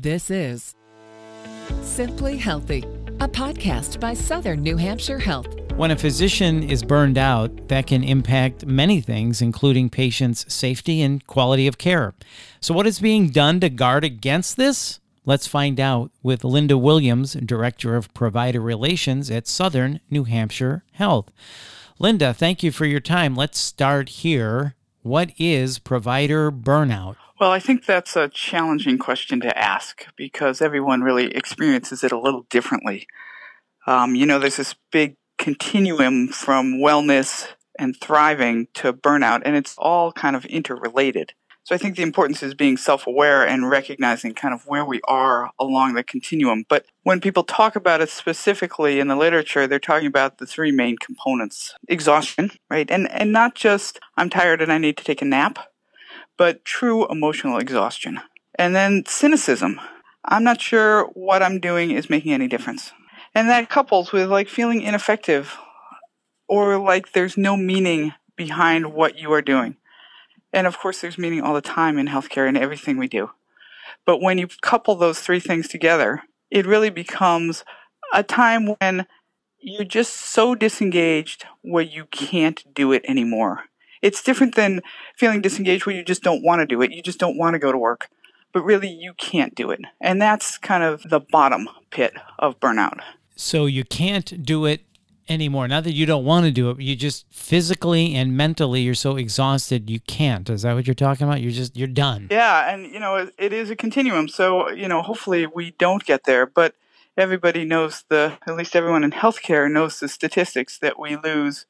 This is Simply Healthy, a podcast by Southern New Hampshire Health. When a physician is burned out, that can impact many things, including patients' safety and quality of care. So, what is being done to guard against this? Let's find out with Linda Williams, Director of Provider Relations at Southern New Hampshire Health. Linda, thank you for your time. Let's start here. What is provider burnout? Well, I think that's a challenging question to ask because everyone really experiences it a little differently. Um, you know, there's this big continuum from wellness and thriving to burnout, and it's all kind of interrelated. So I think the importance is being self aware and recognizing kind of where we are along the continuum. But when people talk about it specifically in the literature, they're talking about the three main components exhaustion, right? And, and not just I'm tired and I need to take a nap, but true emotional exhaustion. And then cynicism. I'm not sure what I'm doing is making any difference. And that couples with like feeling ineffective or like there's no meaning behind what you are doing. And of course, there's meaning all the time in healthcare and everything we do. But when you couple those three things together, it really becomes a time when you're just so disengaged where you can't do it anymore. It's different than feeling disengaged where you just don't want to do it. You just don't want to go to work. But really, you can't do it. And that's kind of the bottom pit of burnout. So you can't do it anymore. Not that you don't want to do it, you just physically and mentally you're so exhausted you can't. Is that what you're talking about? You're just you're done. Yeah, and you know it, it is a continuum. So you know hopefully we don't get there, but everybody knows the at least everyone in healthcare knows the statistics that we lose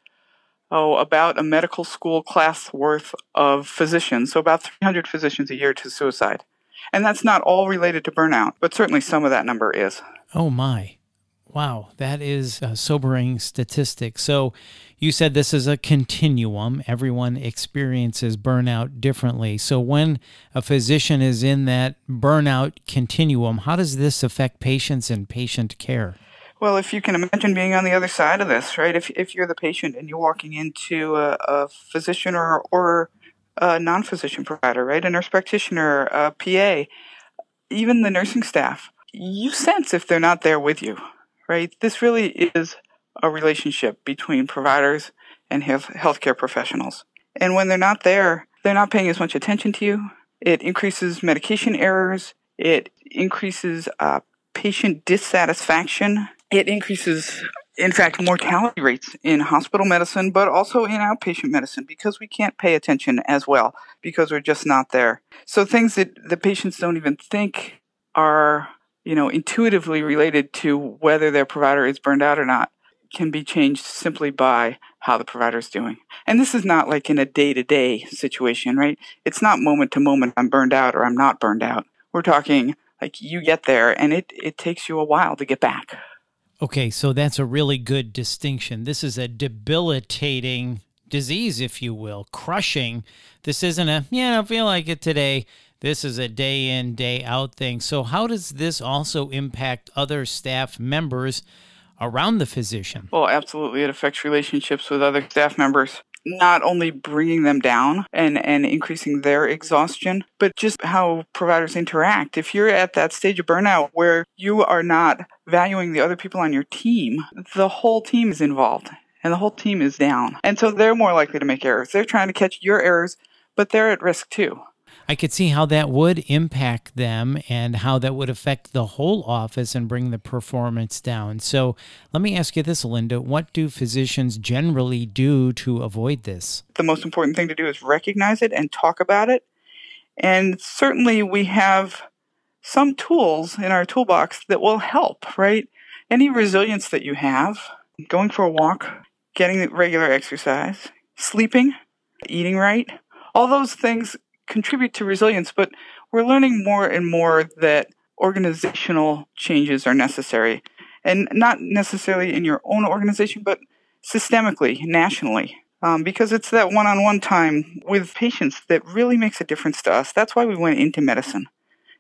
oh, about a medical school class worth of physicians, so about 300 physicians a year to suicide. And that's not all related to burnout, but certainly some of that number is. Oh, my. Wow, that is a sobering statistic. So, you said this is a continuum. Everyone experiences burnout differently. So, when a physician is in that burnout continuum, how does this affect patients and patient care? Well, if you can imagine being on the other side of this, right? If, if you're the patient and you're walking into a, a physician or, or a non physician provider, right? A nurse practitioner, a PA, even the nursing staff, you sense if they're not there with you, right? This really is a relationship between providers and health, healthcare professionals. And when they're not there, they're not paying as much attention to you. It increases medication errors. It increases uh, patient dissatisfaction it increases, in fact, mortality rates in hospital medicine, but also in outpatient medicine because we can't pay attention as well because we're just not there. So things that the patients don't even think are, you know, intuitively related to whether their provider is burned out or not can be changed simply by how the provider is doing. And this is not like in a day to day situation, right? It's not moment to moment, I'm burned out or I'm not burned out. We're talking like you get there and it, it takes you a while to get back. Okay, so that's a really good distinction. This is a debilitating disease, if you will, crushing. This isn't a, yeah, I don't feel like it today. This is a day in, day out thing. So, how does this also impact other staff members around the physician? Well, absolutely. It affects relationships with other staff members not only bringing them down and, and increasing their exhaustion, but just how providers interact. If you're at that stage of burnout where you are not valuing the other people on your team, the whole team is involved and the whole team is down. And so they're more likely to make errors. They're trying to catch your errors, but they're at risk too. I could see how that would impact them and how that would affect the whole office and bring the performance down. So let me ask you this, Linda. What do physicians generally do to avoid this? The most important thing to do is recognize it and talk about it. And certainly we have some tools in our toolbox that will help, right? Any resilience that you have, going for a walk, getting regular exercise, sleeping, eating right, all those things contribute to resilience, but we're learning more and more that organizational changes are necessary. And not necessarily in your own organization, but systemically, nationally. Um, because it's that one on one time with patients that really makes a difference to us. That's why we went into medicine.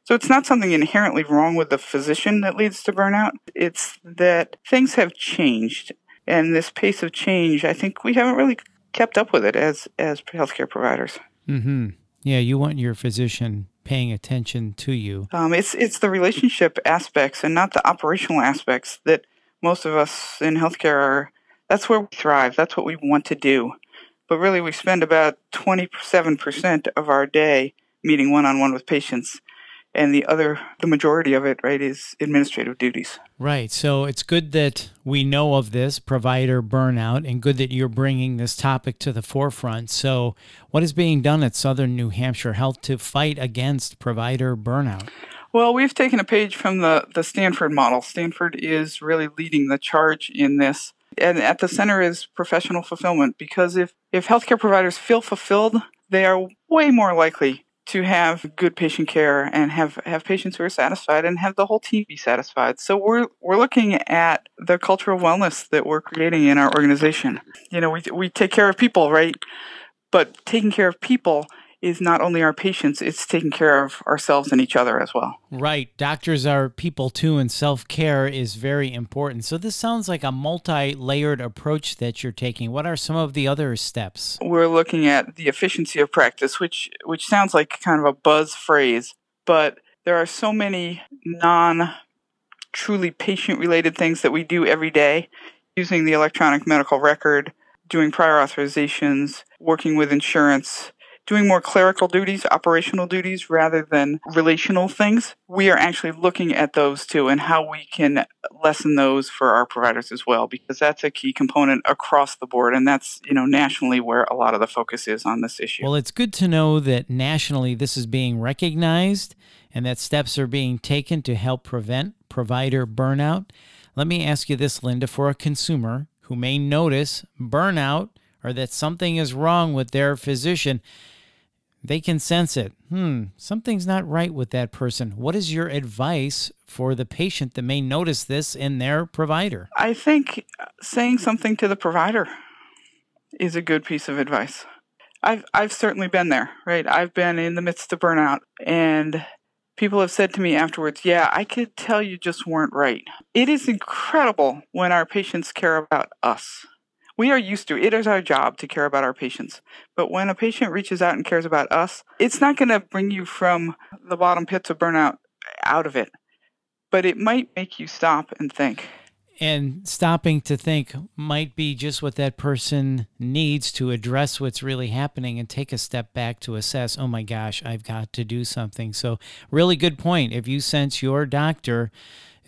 So it's not something inherently wrong with the physician that leads to burnout. It's that things have changed. And this pace of change, I think we haven't really kept up with it as, as healthcare providers. Mm-hmm. Yeah, you want your physician paying attention to you? Um, it's it's the relationship aspects and not the operational aspects that most of us in healthcare are. That's where we thrive. That's what we want to do. But really, we spend about 27% of our day meeting one on one with patients and the other the majority of it right is administrative duties. Right. So it's good that we know of this provider burnout and good that you're bringing this topic to the forefront. So what is being done at southern new hampshire health to fight against provider burnout? Well we've taken a page from the, the stanford model. Stanford is really leading the charge in this. And at the center is professional fulfillment because if, if healthcare providers feel fulfilled they are way more likely to have good patient care and have, have patients who are satisfied and have the whole team be satisfied. So we're we're looking at the culture of wellness that we're creating in our organization. You know, we we take care of people, right? But taking care of people is not only our patients, it's taking care of ourselves and each other as well. Right. Doctors are people too, and self care is very important. So, this sounds like a multi layered approach that you're taking. What are some of the other steps? We're looking at the efficiency of practice, which, which sounds like kind of a buzz phrase, but there are so many non truly patient related things that we do every day using the electronic medical record, doing prior authorizations, working with insurance doing more clerical duties, operational duties, rather than relational things, we are actually looking at those too and how we can lessen those for our providers as well, because that's a key component across the board. And that's, you know, nationally where a lot of the focus is on this issue. Well, it's good to know that nationally this is being recognized and that steps are being taken to help prevent provider burnout. Let me ask you this, Linda, for a consumer who may notice burnout or that something is wrong with their physician they can sense it. Hmm, something's not right with that person. What is your advice for the patient that may notice this in their provider? I think saying something to the provider is a good piece of advice. I've I've certainly been there, right? I've been in the midst of burnout and people have said to me afterwards, "Yeah, I could tell you just weren't right." It is incredible when our patients care about us we are used to it is our job to care about our patients. But when a patient reaches out and cares about us, it's not going to bring you from the bottom pits of burnout out of it, but it might make you stop and think. And stopping to think might be just what that person needs to address what's really happening and take a step back to assess, oh my gosh, I've got to do something. So, really good point. If you sense your doctor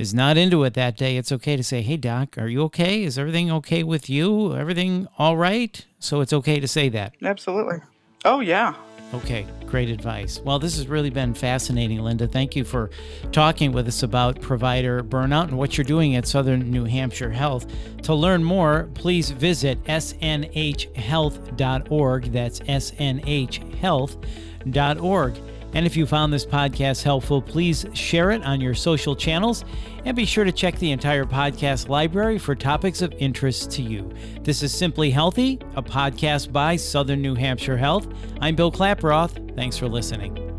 is not into it that day, it's okay to say, Hey, doc, are you okay? Is everything okay with you? Everything all right? So it's okay to say that. Absolutely. Oh, yeah. Okay, great advice. Well, this has really been fascinating, Linda. Thank you for talking with us about provider burnout and what you're doing at Southern New Hampshire Health. To learn more, please visit snhhealth.org. That's snhhealth.org. And if you found this podcast helpful, please share it on your social channels and be sure to check the entire podcast library for topics of interest to you. This is Simply Healthy, a podcast by Southern New Hampshire Health. I'm Bill Klaproth. Thanks for listening.